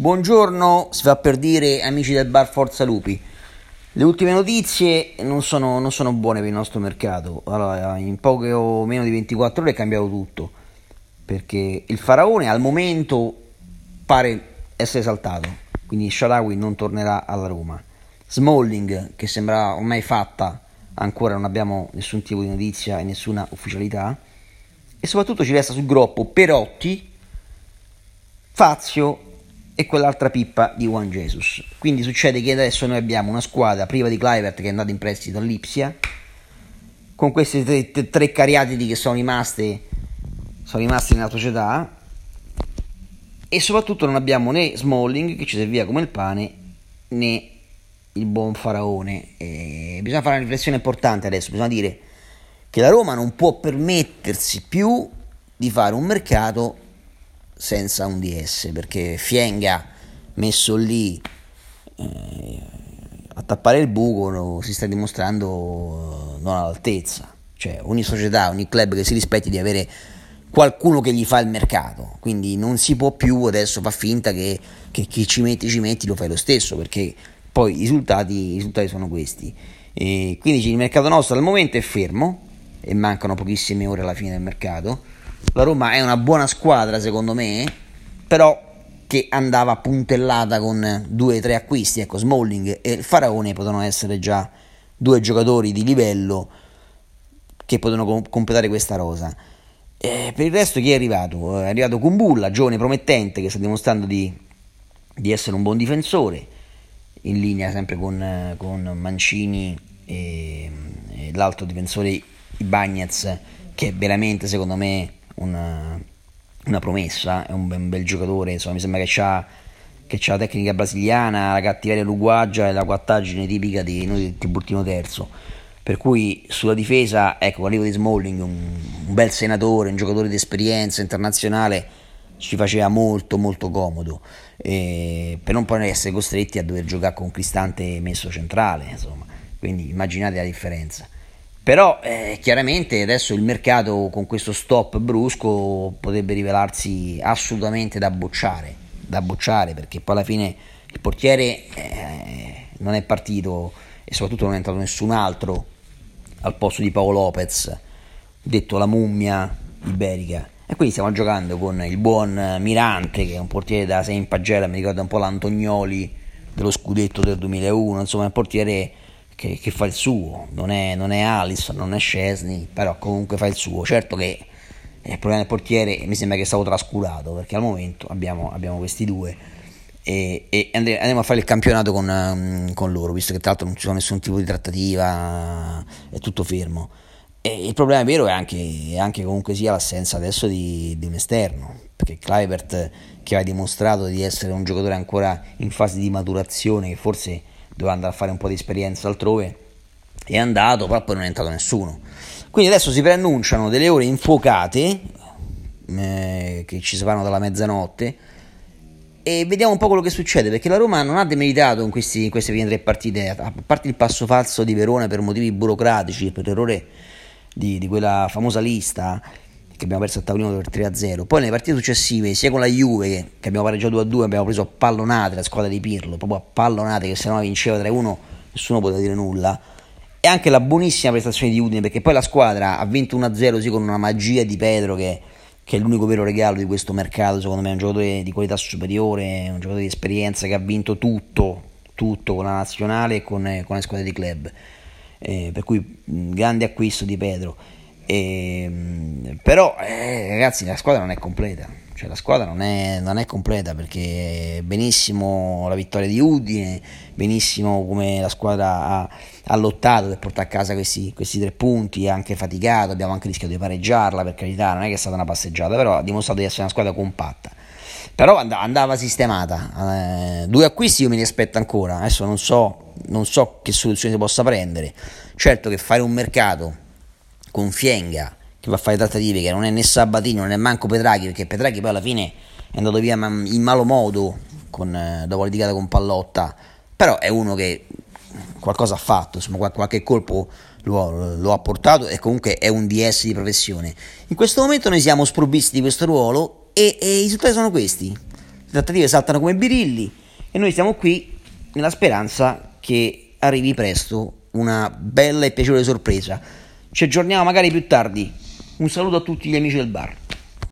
Buongiorno, si fa per dire amici del bar Forza Lupi. Le ultime notizie non sono, non sono buone per il nostro mercato. Allora, in poche o meno di 24 ore è cambiato tutto. Perché il faraone al momento pare essere saltato. Quindi Sharawi non tornerà alla Roma. Smalling, che sembra ormai fatta, ancora non abbiamo nessun tipo di notizia e nessuna ufficialità. E soprattutto ci resta sul groppo Perotti, Fazio e quell'altra pippa di Juan Jesus. Quindi succede che adesso noi abbiamo una squadra priva di Clivert che è andata in prestito all'Ipsia, con queste tre, tre, cariatidi che sono rimaste, sono rimaste nella società, e soprattutto non abbiamo né Smalling che ci serviva come il pane, né il buon faraone. E bisogna fare una riflessione importante adesso, bisogna dire che la Roma non può permettersi più di fare un mercato senza un DS, perché Fienga messo lì eh, a tappare il buco no, si sta dimostrando non all'altezza. Cioè ogni società, ogni club che si rispetti di avere qualcuno che gli fa il mercato, quindi non si può più adesso far finta che, che chi ci metti ci metti lo fai lo stesso, perché poi i risultati, i risultati sono questi. E quindi il mercato nostro al momento è fermo e mancano pochissime ore alla fine del mercato la Roma è una buona squadra secondo me, però che andava puntellata con due o tre acquisti, ecco Smalling e il Faraone potevano essere già due giocatori di livello che potevano completare questa rosa. E per il resto chi è arrivato? È arrivato Kumbulla, giovane promettente che sta dimostrando di, di essere un buon difensore, in linea sempre con, con Mancini e, e l'altro difensore Ibagnez, che veramente secondo me una, una promessa, è un, un, bel giocatore, insomma, mi sembra che ha che c'ha la tecnica brasiliana, la cattiveria luguaggia e la quattagine tipica di noi del Tiburtino terzo. Per cui sulla difesa, ecco, l'arrivo di Smalling, un, un bel senatore, un giocatore di esperienza internazionale, ci faceva molto molto comodo, eh, per non poi essere costretti a dover giocare con Cristante messo centrale, insomma. Quindi immaginate la differenza. Però eh, chiaramente adesso il mercato con questo stop brusco potrebbe rivelarsi assolutamente da bocciare, da bocciare perché poi alla fine il portiere eh, non è partito e soprattutto non è entrato nessun altro al posto di Paolo Lopez, detto la mummia iberica. E quindi stiamo giocando con il buon Mirante, che è un portiere da 6 in pagella, mi ricorda un po' l'Antonioli dello scudetto del 2001, insomma, è un portiere che, che fa il suo, non è, non è Allison, non è Scesni, però comunque fa il suo. Certo che il problema del portiere mi sembra che è stato trascurato perché al momento abbiamo, abbiamo questi due e, e, andremo a fare il campionato con, mm, con, loro, visto che tra l'altro non ci sono nessun tipo di trattativa, è tutto fermo. E il problema vero è anche, anche comunque sia l'assenza adesso di, di un esterno, perché Clivert che ha dimostrato di essere un giocatore ancora in fase di maturazione, che forse doveva andare a fare un po' di esperienza altrove, è andato, però poi non è entrato nessuno. Quindi adesso si preannunciano delle ore infuocate eh, che ci separano dalla mezzanotte e vediamo un po' quello che succede perché la Roma non ha demeritato in, questi, in queste prime tre partite, a parte il passo falso di Verona per motivi burocratici, per errore di, di quella famosa lista che abbiamo perso a tavolino per 3-0. Poi nelle partite successive, sia con la Juve che abbiamo pareggiato 2-2, abbiamo preso a pallonate la squadra di Pirlo, proprio a pallonate che se no vinceva 3-1 nessuno poteva dire nulla. E anche la buonissima prestazione di Udine, perché poi la squadra ha vinto 1-0 sì, con una magia di Pedro che, che, è l'unico vero regalo di questo mercato, secondo me è un giocatore di qualità superiore, un giocatore di esperienza che ha vinto tutto, tutto con la nazionale e con, con le squadre di club. Eh, per cui grande acquisto di Pedro. E, ehm, però eh, ragazzi la squadra non è completa. Cioè la squadra non è, non è, completa perché benissimo la vittoria di Udine benissimo come la squadra ha, ha lottato per portare a casa questi, questi, tre punti ha anche faticato abbiamo anche rischiato di pareggiarla per carità non è che è stata una passeggiata però ha dimostrato di essere una squadra compatta. Però andava, sistemata. Eh, due acquisti io me li aspetto ancora adesso non so, non so che soluzione si possa prendere. Certo che fare un mercato con Fienga che va a fare trattative, che non è né Sabatini, non è manco Petrachi, perché Petrachi poi alla fine è andato via in malo modo con, eh, dopo la litigata con Pallotta, però è uno che qualcosa ha fatto, insomma qualche colpo lo, lo, ha portato e comunque è un DS di professione. In questo momento noi siamo sprovvisti di questo ruolo e, e i risultati sono questi. le trattative saltano come birilli e noi siamo qui nella speranza che arrivi presto una bella e piacevole sorpresa. Ci aggiorniamo magari più tardi. Un saluto a tutti gli amici del bar.